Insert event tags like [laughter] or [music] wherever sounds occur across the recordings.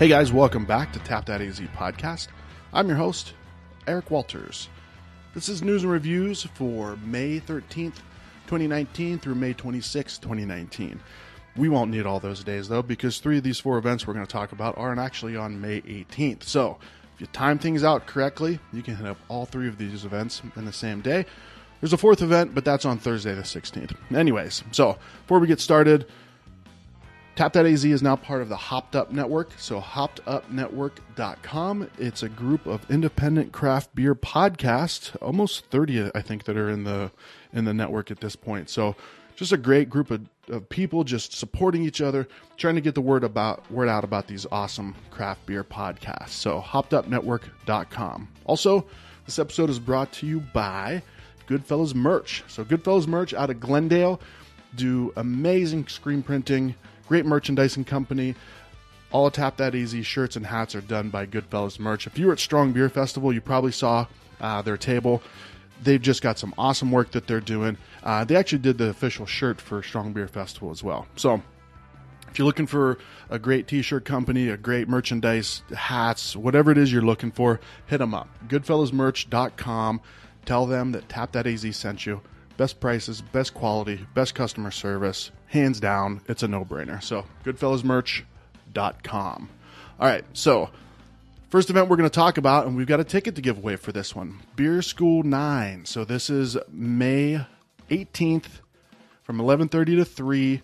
Hey guys, welcome back to Tap That AZ podcast. I'm your host, Eric Walters. This is news and reviews for May 13th, 2019 through May 26th, 2019. We won't need all those days though, because three of these four events we're going to talk about aren't actually on May 18th. So if you time things out correctly, you can hit up all three of these events in the same day. There's a fourth event, but that's on Thursday the 16th. Anyways, so before we get started, Tap.az is now part of the Hopped Up Network. So, hoppedupnetwork.com. It's a group of independent craft beer podcasts, almost 30, I think, that are in the in the network at this point. So, just a great group of, of people just supporting each other, trying to get the word about word out about these awesome craft beer podcasts. So, hoppedupnetwork.com. Also, this episode is brought to you by Goodfellas Merch. So, Goodfellas Merch out of Glendale do amazing screen printing Great merchandising company. All Tap That AZ shirts and hats are done by Goodfellas Merch. If you were at Strong Beer Festival, you probably saw uh, their table. They've just got some awesome work that they're doing. Uh, they actually did the official shirt for Strong Beer Festival as well. So, if you're looking for a great t-shirt company, a great merchandise, hats, whatever it is you're looking for, hit them up. Goodfellasmerch.com. Tell them that Tap That AZ sent you. Best prices, best quality, best customer service hands down, it's a no brainer. So, goodfellasmerch.com. All right, so first event we're going to talk about, and we've got a ticket to give away for this one Beer School 9. So, this is May 18th from 11:30 to 3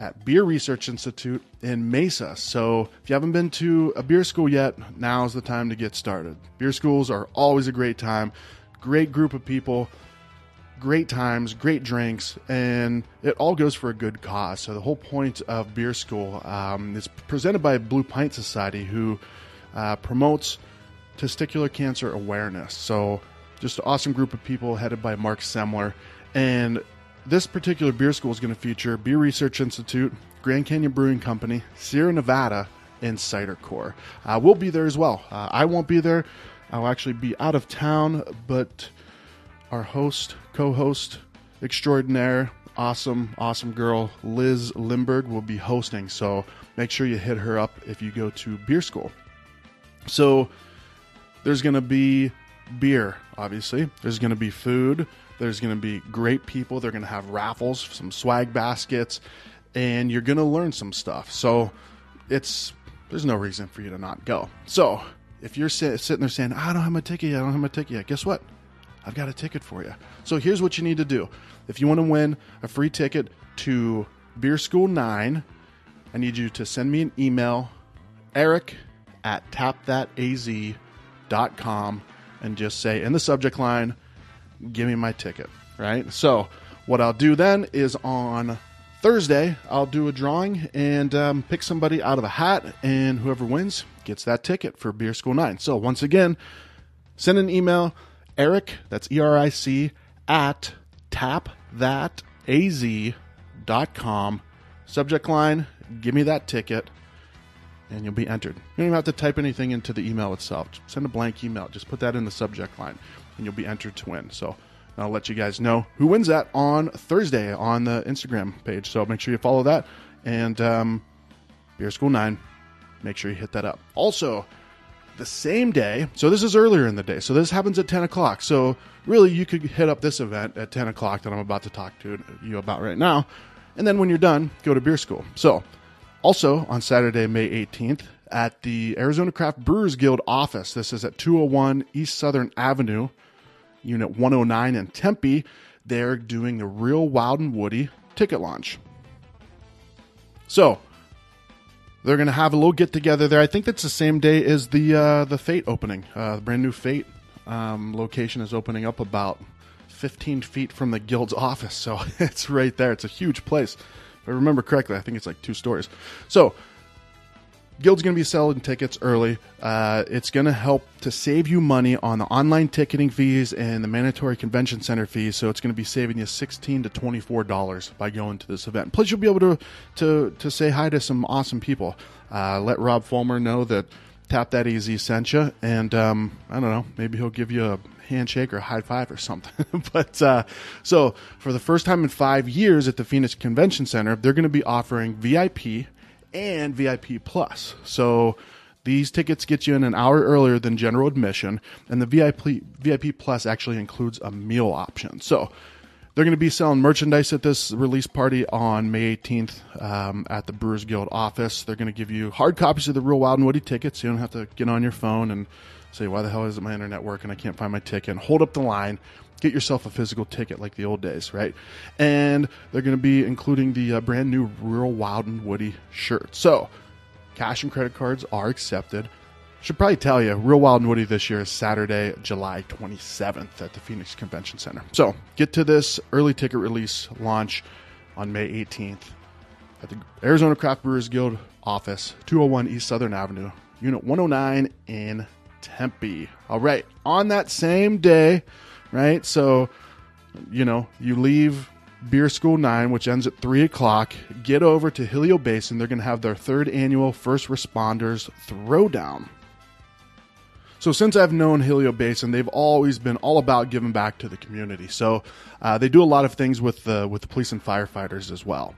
at Beer Research Institute in Mesa. So, if you haven't been to a beer school yet, now's the time to get started. Beer schools are always a great time. Great group of people great times, great drinks, and it all goes for a good cause. So the whole point of Beer School um, is presented by Blue Pint Society, who uh, promotes testicular cancer awareness. So just an awesome group of people headed by Mark Semler, and this particular beer school is going to feature Beer Research Institute, Grand Canyon Brewing Company, Sierra Nevada, and Cider Corps. Uh, we'll be there as well. Uh, I won't be there. I'll actually be out of town, but our host, co host extraordinaire, awesome, awesome girl, Liz Limberg, will be hosting. So make sure you hit her up if you go to beer school. So there's going to be beer, obviously, there's going to be food, there's going to be great people, they're going to have raffles, some swag baskets, and you're going to learn some stuff. So it's there's no reason for you to not go. So if you're sitting there saying, I don't have my ticket yet, I don't have my ticket yet, guess what? I've got a ticket for you. So here's what you need to do. If you want to win a free ticket to Beer School 9, I need you to send me an email, eric at tapthataz.com, and just say in the subject line, give me my ticket, right? So what I'll do then is on Thursday, I'll do a drawing and um, pick somebody out of a hat, and whoever wins gets that ticket for Beer School 9. So once again, send an email Eric, that's E R I C, at tapthataz.com. Subject line, give me that ticket, and you'll be entered. You don't even have to type anything into the email itself. Just send a blank email. Just put that in the subject line, and you'll be entered to win. So I'll let you guys know who wins that on Thursday on the Instagram page. So make sure you follow that. And um, Beer School 9, make sure you hit that up. Also, the same day. So this is earlier in the day. So this happens at 10 o'clock. So really, you could hit up this event at 10 o'clock that I'm about to talk to you about right now. And then when you're done, go to beer school. So also on Saturday, May 18th, at the Arizona Craft Brewers Guild office. This is at 201 East Southern Avenue, Unit 109 in Tempe. They're doing the Real Wild and Woody ticket launch. So they're going to have a little get together there. I think that's the same day as the uh, the Fate opening. Uh, the brand new Fate um, location is opening up about 15 feet from the guild's [laughs] office, so [laughs] it's right there. It's a huge place. If I remember correctly, I think it's like two stories. So Guild's going to be selling tickets early. Uh, it's going to help to save you money on the online ticketing fees and the mandatory convention center fees. So it's going to be saving you sixteen to twenty four dollars by going to this event. Plus, you'll be able to to to say hi to some awesome people. Uh, let Rob Fulmer know that Tap That AZ sent you, and um, I don't know, maybe he'll give you a handshake or a high five or something. [laughs] but uh, so for the first time in five years at the Phoenix Convention Center, they're going to be offering VIP and VIP Plus. So these tickets get you in an hour earlier than general admission, and the VIP VIP Plus actually includes a meal option. So they're going to be selling merchandise at this release party on May 18th um, at the Brewers Guild office. They're going to give you hard copies of the Real Wild and Woody tickets. You don't have to get on your phone and say, "Why the hell isn't my internet working? I can't find my ticket." And hold up the line get yourself a physical ticket like the old days, right? And they're going to be including the uh, brand new Real Wild and Woody shirt. So, cash and credit cards are accepted. Should probably tell you, Real Wild and Woody this year is Saturday, July 27th at the Phoenix Convention Center. So, get to this early ticket release launch on May 18th at the Arizona Craft Brewers Guild office, 201 East Southern Avenue, Unit 109 in Tempe. All right, on that same day, right? So, you know, you leave Beer School 9, which ends at 3 o'clock, get over to Helio Basin. They're going to have their third annual First Responders Throwdown. So, since I've known Helio Basin, they've always been all about giving back to the community. So, uh, they do a lot of things with the, with the police and firefighters as well.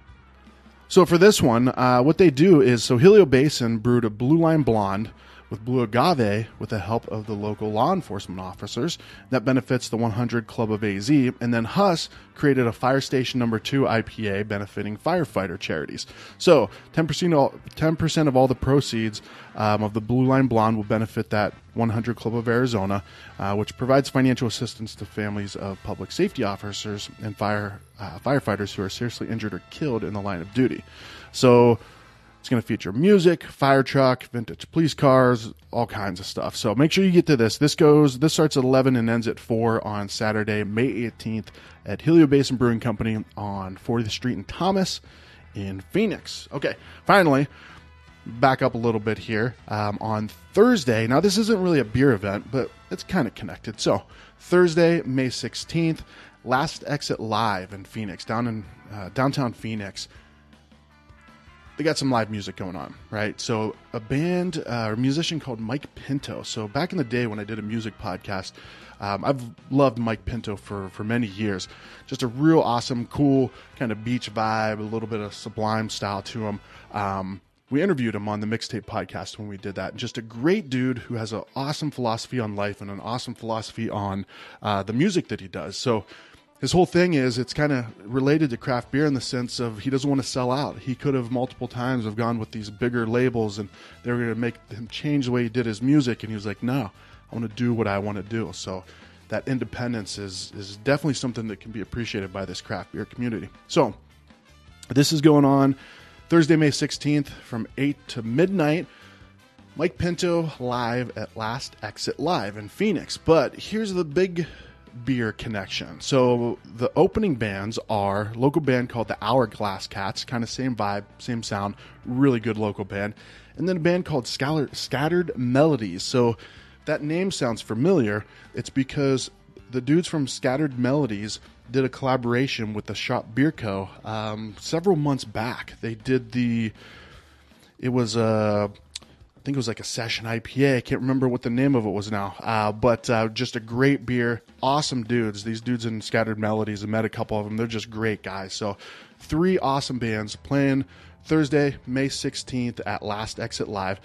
So, for this one, uh, what they do is so Helio Basin brewed a Blue Line Blonde with Blue Agave with the help of the local law enforcement officers. That benefits the 100 Club of AZ. And then Huss created a Fire Station Number 2 IPA benefiting firefighter charities. So 10%, all, 10% of all the proceeds um, of the Blue Line Blonde will benefit that 100 Club of Arizona, uh, which provides financial assistance to families of public safety officers and fire uh, firefighters who are seriously injured or killed in the line of duty. So it's going to feature music, fire truck, vintage police cars, all kinds of stuff. So make sure you get to this. This goes. This starts at 11 and ends at 4 on Saturday, May 18th at Helio Basin Brewing Company on 40th Street in Thomas, in Phoenix. Okay, finally, back up a little bit here. Um, on Thursday, now this isn't really a beer event, but it's kind of connected. So Thursday, May 16th, Last Exit Live in Phoenix, down in uh, downtown Phoenix they got some live music going on, right? So a band uh, or musician called Mike Pinto. So back in the day when I did a music podcast, um, I've loved Mike Pinto for for many years. Just a real awesome, cool kind of beach vibe, a little bit of sublime style to him. Um, we interviewed him on the mixtape podcast when we did that. Just a great dude who has an awesome philosophy on life and an awesome philosophy on uh, the music that he does. So his whole thing is it's kind of related to craft beer in the sense of he doesn't want to sell out. He could have multiple times have gone with these bigger labels and they were going to make him change the way he did his music and he was like, "No, I want to do what I want to do." So that independence is is definitely something that can be appreciated by this craft beer community. So this is going on Thursday, May 16th from 8 to midnight. Mike Pinto live at Last Exit Live in Phoenix. But here's the big beer connection. So the opening bands are local band called the Hourglass Cats, kind of same vibe, same sound, really good local band, and then a band called Scattered Melodies. So that name sounds familiar. It's because the dudes from Scattered Melodies did a collaboration with the Shop Beer Co. Um, several months back. They did the. It was a. Think it was like a session IPA. I can't remember what the name of it was now, uh, but uh, just a great beer. Awesome dudes. These dudes in Scattered Melodies. I met a couple of them. They're just great guys. So, three awesome bands playing Thursday, May 16th at Last Exit Live.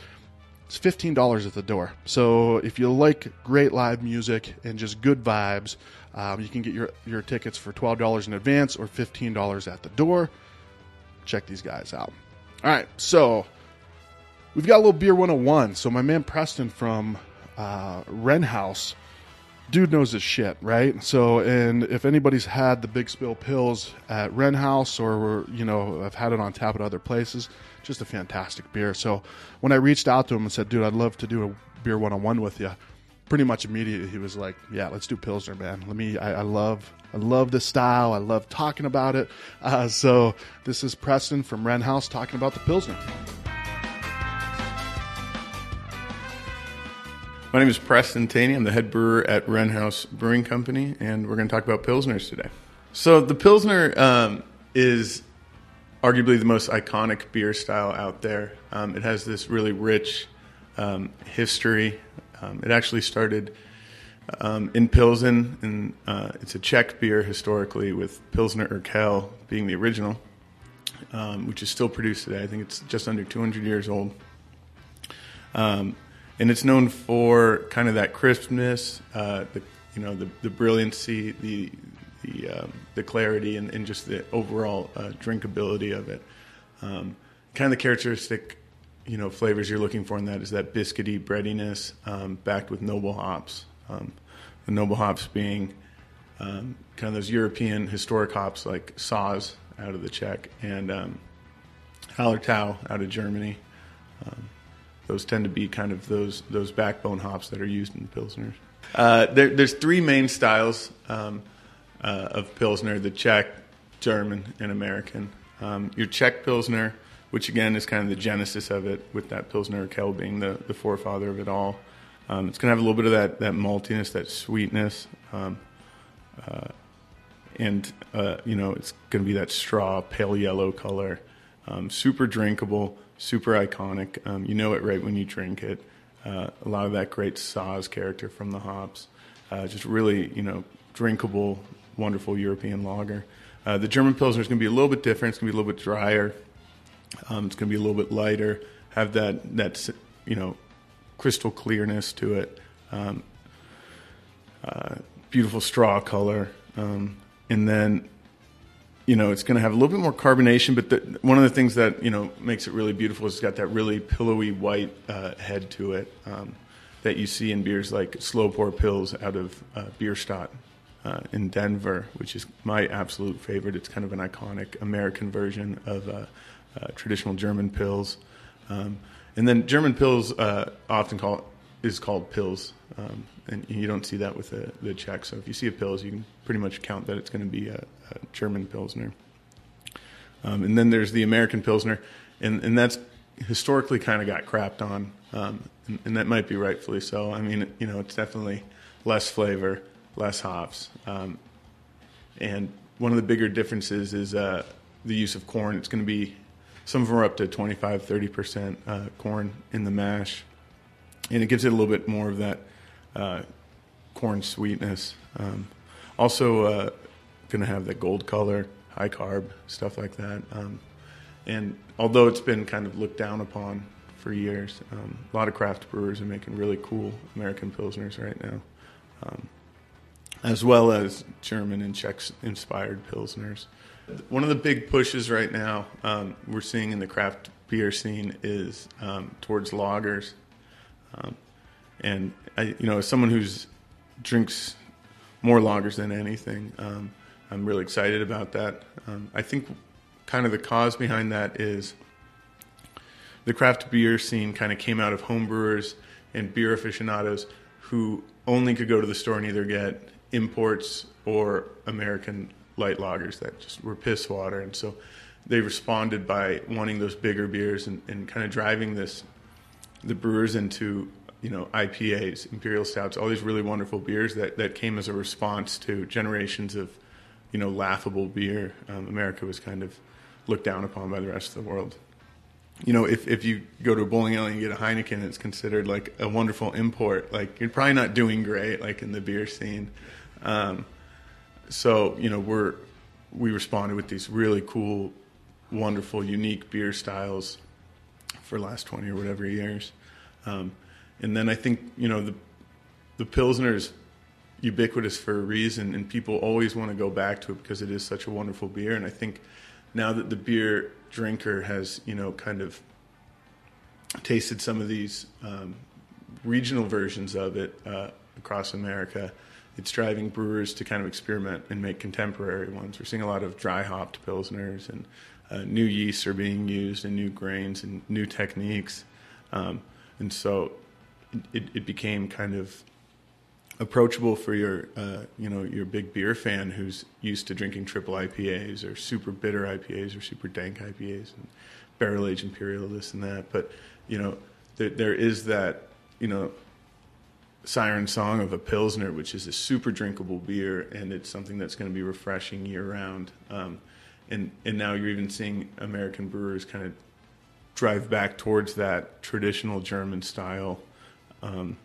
It's $15 at the door. So, if you like great live music and just good vibes, um, you can get your, your tickets for $12 in advance or $15 at the door. Check these guys out. All right, so We've got a little beer 101. So my man Preston from uh, Wren House, dude knows his shit, right? So, and if anybody's had the Big Spill Pils at Wren House or, you know, I've had it on tap at other places, just a fantastic beer. So when I reached out to him and said, dude, I'd love to do a beer 101 with you, pretty much immediately he was like, yeah, let's do Pilsner, man. Let me, I, I love, I love this style. I love talking about it. Uh, so this is Preston from Wren House talking about the Pilsner. My name is Preston Taney. I'm the head brewer at Wren House Brewing Company, and we're going to talk about Pilsners today. So, the Pilsner um, is arguably the most iconic beer style out there. Um, it has this really rich um, history. Um, it actually started um, in Pilsen, and uh, it's a Czech beer historically, with Pilsner Urquell being the original. um, which is still produced today. I think it's just under 200 years old. Um, and it's known for kind of that crispness, uh, the you know the, the brilliancy, the the, um, the clarity, and, and, just the overall uh, drinkability of it. Um, kind of the characteristic you know flavors you're looking for in that is that biscuity breadiness um, backed with noble hops. Um, the noble hops being um, kind of those European historic hops like Saaz out of the Czech and um, Hallertau out of Germany. Um, those tend to be kind of those those backbone hops that are used in pilsners. Uh, there, there's three main styles um, uh, of pilsner: the Czech, German, and American. Um, your Czech pilsner, which again is kind of the genesis of it, with that pilsner Urquell being the, the forefather of it all. Um, it's going to have a little bit of that that maltiness, that sweetness. Um, uh, and uh, you know it's going to be that straw pale yellow color um, super drinkable super iconic. Um, you know it right when you drink it. Uh, a lot of that great Saaz character from the hops. Uh, just really you know drinkable wonderful european lager. Uh, the german pilsner is going to be a little bit different. It's going to be a little bit drier. Um, it's going to be a little bit lighter. Have that that you know crystal clearness to it. Um, uh, beautiful straw color. Um, and then you know it's going to have a little bit more carbonation but the, one of the things that you know makes it really beautiful is it's got that really pillowy white uh, head to it um, that you see in beers like slow pour Pils out of uh, Bierstadt uh, in Denver, which is my absolute favorite. It's kind of an iconic American version of uh, uh, traditional German Pils. Um, and then German Pils uh, often call is called Pils. Um, and you don't see that with the, the Czech. So if you see a Pils, you can pretty much count that it's going to be a German Pilsner. Um, and then there's the American Pilsner, and, and that's historically kind of got crapped on, um, and, and, that might be rightfully so. I mean, you know, it's definitely less flavor, less hops, um, and one of the bigger differences is uh, the use of corn. It's going to be some of them are up to 25, 30 percent uh, corn in the mash, and it gives it a little bit more of that uh, corn sweetness. Um, also, uh, going to have the gold color, high carb, stuff like that. Um, and although it's been kind of looked down upon for years, um, a lot of craft brewers are making really cool American pilsners right now, um, as well as German and Czech inspired pilsners. One of the big pushes right now um, we're seeing in the craft beer scene is um, towards lagers. Um, and I, you know, as someone who's drinks more lagers than anything, um, I'm really excited about that. Um, I think kind of the cause behind that is the craft beer scene kind of came out of homebrewers and beer aficionados who only could go to the store and either get imports or American light lagers that just were piss water. And so they responded by wanting those bigger beers and, and kind of driving this the brewers into you know IPAs, imperial stouts, all these really wonderful beers that that came as a response to generations of you know laughable beer. Um, America was kind of looked down upon by the rest of the world. You know, if if you go to a bowling alley and get a Heineken, it's considered like a wonderful import. Like you're probably not doing great, like in the beer scene. Um, so you know, we're we responded with these really cool, wonderful, unique beer styles for last twenty or whatever years. Um, and then I think you know the the pilsner is ubiquitous for a reason, and people always want to go back to it because it is such a wonderful beer. And I think now that the beer drinker has you know kind of tasted some of these um, regional versions of it uh, across America, it's driving brewers to kind of experiment and make contemporary ones. We're seeing a lot of dry hopped pilsners and uh, new yeasts are being used and new grains and new techniques. Um, and so it, it became kind of approachable for your uh, you know your big beer fan who's used to drinking triple IPAs or super bitter IPAs or super dank IPAs and barrel aged imperial this and that. But you know there, there is that you know siren song of a pilsner, which is a super drinkable beer, and it's something that's going to be refreshing year round. Um, and and now you're even seeing American brewers kind of drive back towards that traditional German style um,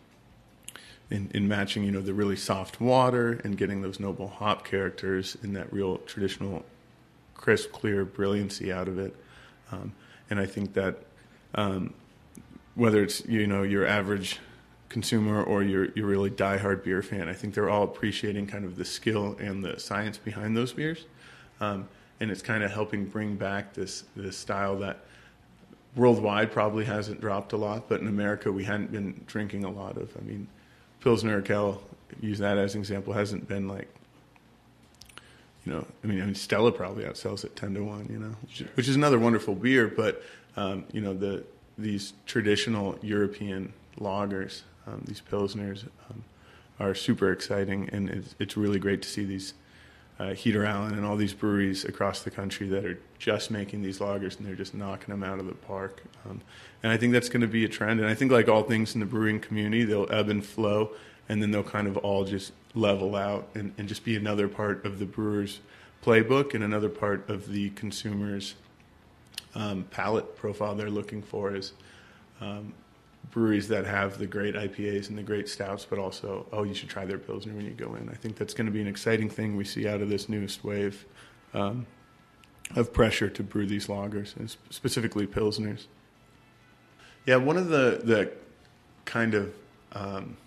in, in matching, you know, the really soft water and getting those noble hop characters in that real traditional crisp, clear brilliancy out of it. Um, and I think that um, whether it's you know your average consumer or your your really diehard beer fan, I think they're all appreciating kind of the skill and the science behind those beers, um, and it's kind of helping bring back this this style that worldwide probably hasn't dropped a lot, but in America we hadn't been drinking a lot of. I mean, Pilsner Urquell, use that as an example, hasn't been like you know, I mean, I mean, Stella probably outsells it ten to one, you know, which, which is another wonderful beer. But um, you know, the these traditional European lagers, um, these pilsners, um, are super exciting, and it's, it's, really great to see these uh, Heater Allen and all these breweries across the country that are just making these lagers, and they're just knocking them out of the park. Um, and I think that's going to be a trend. And I think, like all things in the brewing community, they'll ebb and flow, and then they'll kind of all just level out and, and just be another part of the brewer's playbook and another part of the consumer's um, palate profile they're looking for is um, breweries that have the great IPAs and the great stouts, but also, oh, you should try their Pilsner when you go in. I think that's going to be an exciting thing we see out of this newest wave um, of pressure to brew these lagers, and specifically Pilsners. Yeah, one of the, the kind of, um,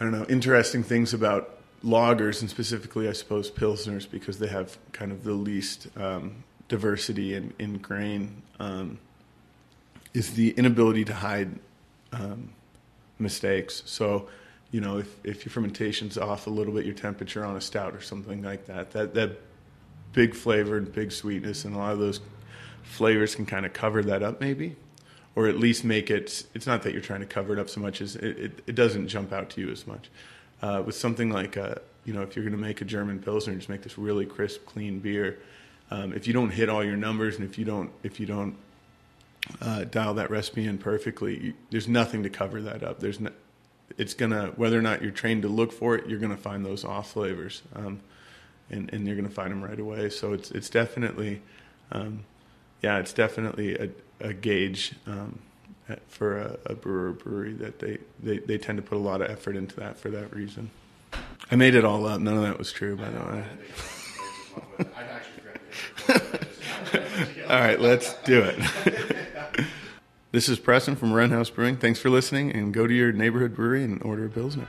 I don't know, interesting things about lagers and specifically, I suppose, Pilsners because they have kind of the least um, diversity in, in grain um, is the inability to hide um, mistakes. So, you know, if, if your fermentation's off a little bit, your temperature on a stout or something like that, that, that big flavor and big sweetness and a lot of those flavors can kind of cover that up maybe or at least make it it's not that you're trying to cover it up so much as it, it, it doesn't jump out to you as much uh, with something like a, you know if you're going to make a german pilsner and just make this really crisp clean beer um, if you don't hit all your numbers and if you don't if you don't uh, dial that recipe in perfectly, you, there's nothing to cover that up. There's no, it's gonna whether or not you're trained to look for it, you're gonna find those off flavors, um, and and you're gonna find them right away. So it's it's definitely, um, yeah, it's definitely a, a gauge um, for a, a brewer brewery that they, they they tend to put a lot of effort into that for that reason. I made it all up. None of that was true, by the way. [laughs] All right, let's do it. [laughs] this is Preston from Wren House Brewing. Thanks for listening, and go to your neighborhood brewery and order a Pilsner.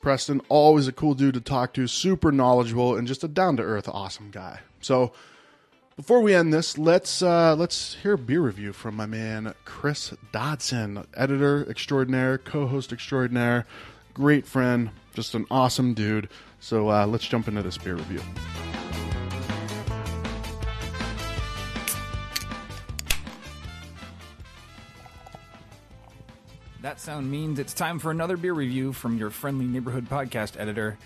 Preston, always a cool dude to talk to, super knowledgeable, and just a down to earth, awesome guy. So, before we end this, let's uh, let's hear a beer review from my man Chris Dodson, editor extraordinaire, co-host extraordinaire, great friend, just an awesome dude. So uh, let's jump into this beer review. That sound means it's time for another beer review from your friendly neighborhood podcast editor.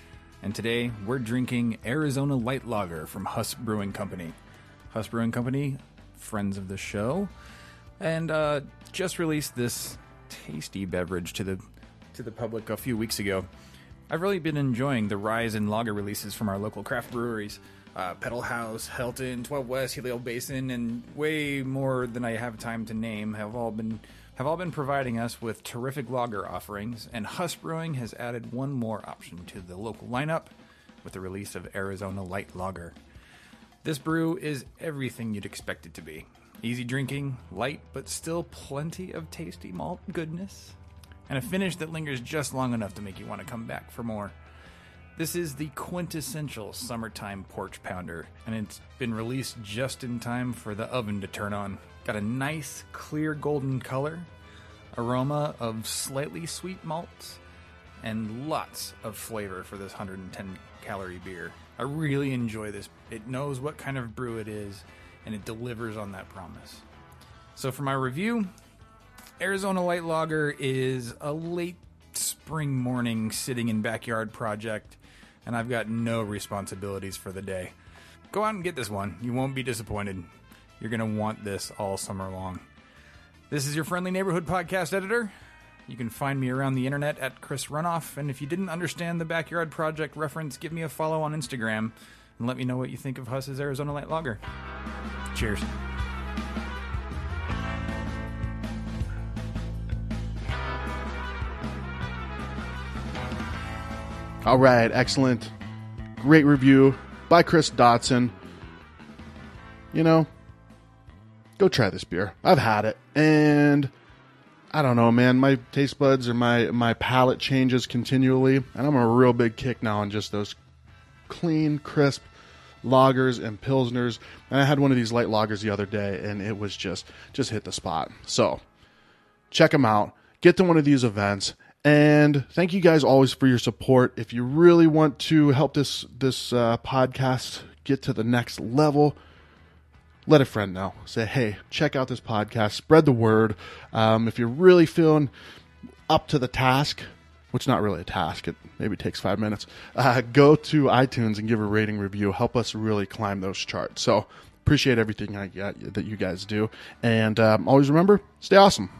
And today we're drinking Arizona Light Lager from Huss Brewing Company. Huss Brewing Company, friends of the show, and uh, just released this tasty beverage to the to the public a few weeks ago. I've really been enjoying the rise in lager releases from our local craft breweries. Uh, Pedal Haus, Helton, 12 West, Helio Basin, and way more than I have time to name have all been have all been providing us with terrific lager offerings, and Huss Brewing has added one more option to the local lineup with the release of Arizona Light Lager. This brew is everything you'd expect it to be. Easy drinking, light, but still plenty of tasty malt goodness, and a finish that lingers just long enough to make you want to come back for more. This is the quintessential summertime porch pounder, and it's been released just in time for the oven to turn on. Got a nice, clear golden color, aroma of slightly sweet malts, and lots of flavor for this 110 calorie beer. I really enjoy this. It knows what kind of brew it is, and it delivers on that promise. So, for my review, Arizona Light Lager is a late spring morning sitting in backyard project, and I've got no responsibilities for the day. Go out and get this one. You won't be disappointed. You're going to want this all summer long. This is your friendly neighborhood podcast editor. You can find me around the internet at Chris Runoff, and if you didn't understand the backyard project reference, give me a follow on Instagram and let me know what you think of Huss's Arizona Light Lager. Cheers. All right, excellent. Great review by Chris Dotson. You know, go try this beer. I've had it, and I don't know, man. My taste buds or my my palate changes continually, and I'm a real big kick now on just those clean, crisp lagers and pilsners. And I had one of these light lagers the other day, and it was just just hit the spot. So check them out. Get to one of these events. And thank you guys always for your support. If you really want to help this this uh, podcast get to the next level, let a friend know. Say, hey, check out this podcast. Spread the word. Um, if you're really feeling up to the task, which not really a task, it maybe takes five minutes. Uh, go to iTunes and give a rating review. Help us really climb those charts. So appreciate everything I that you guys do, and um, always remember, stay awesome.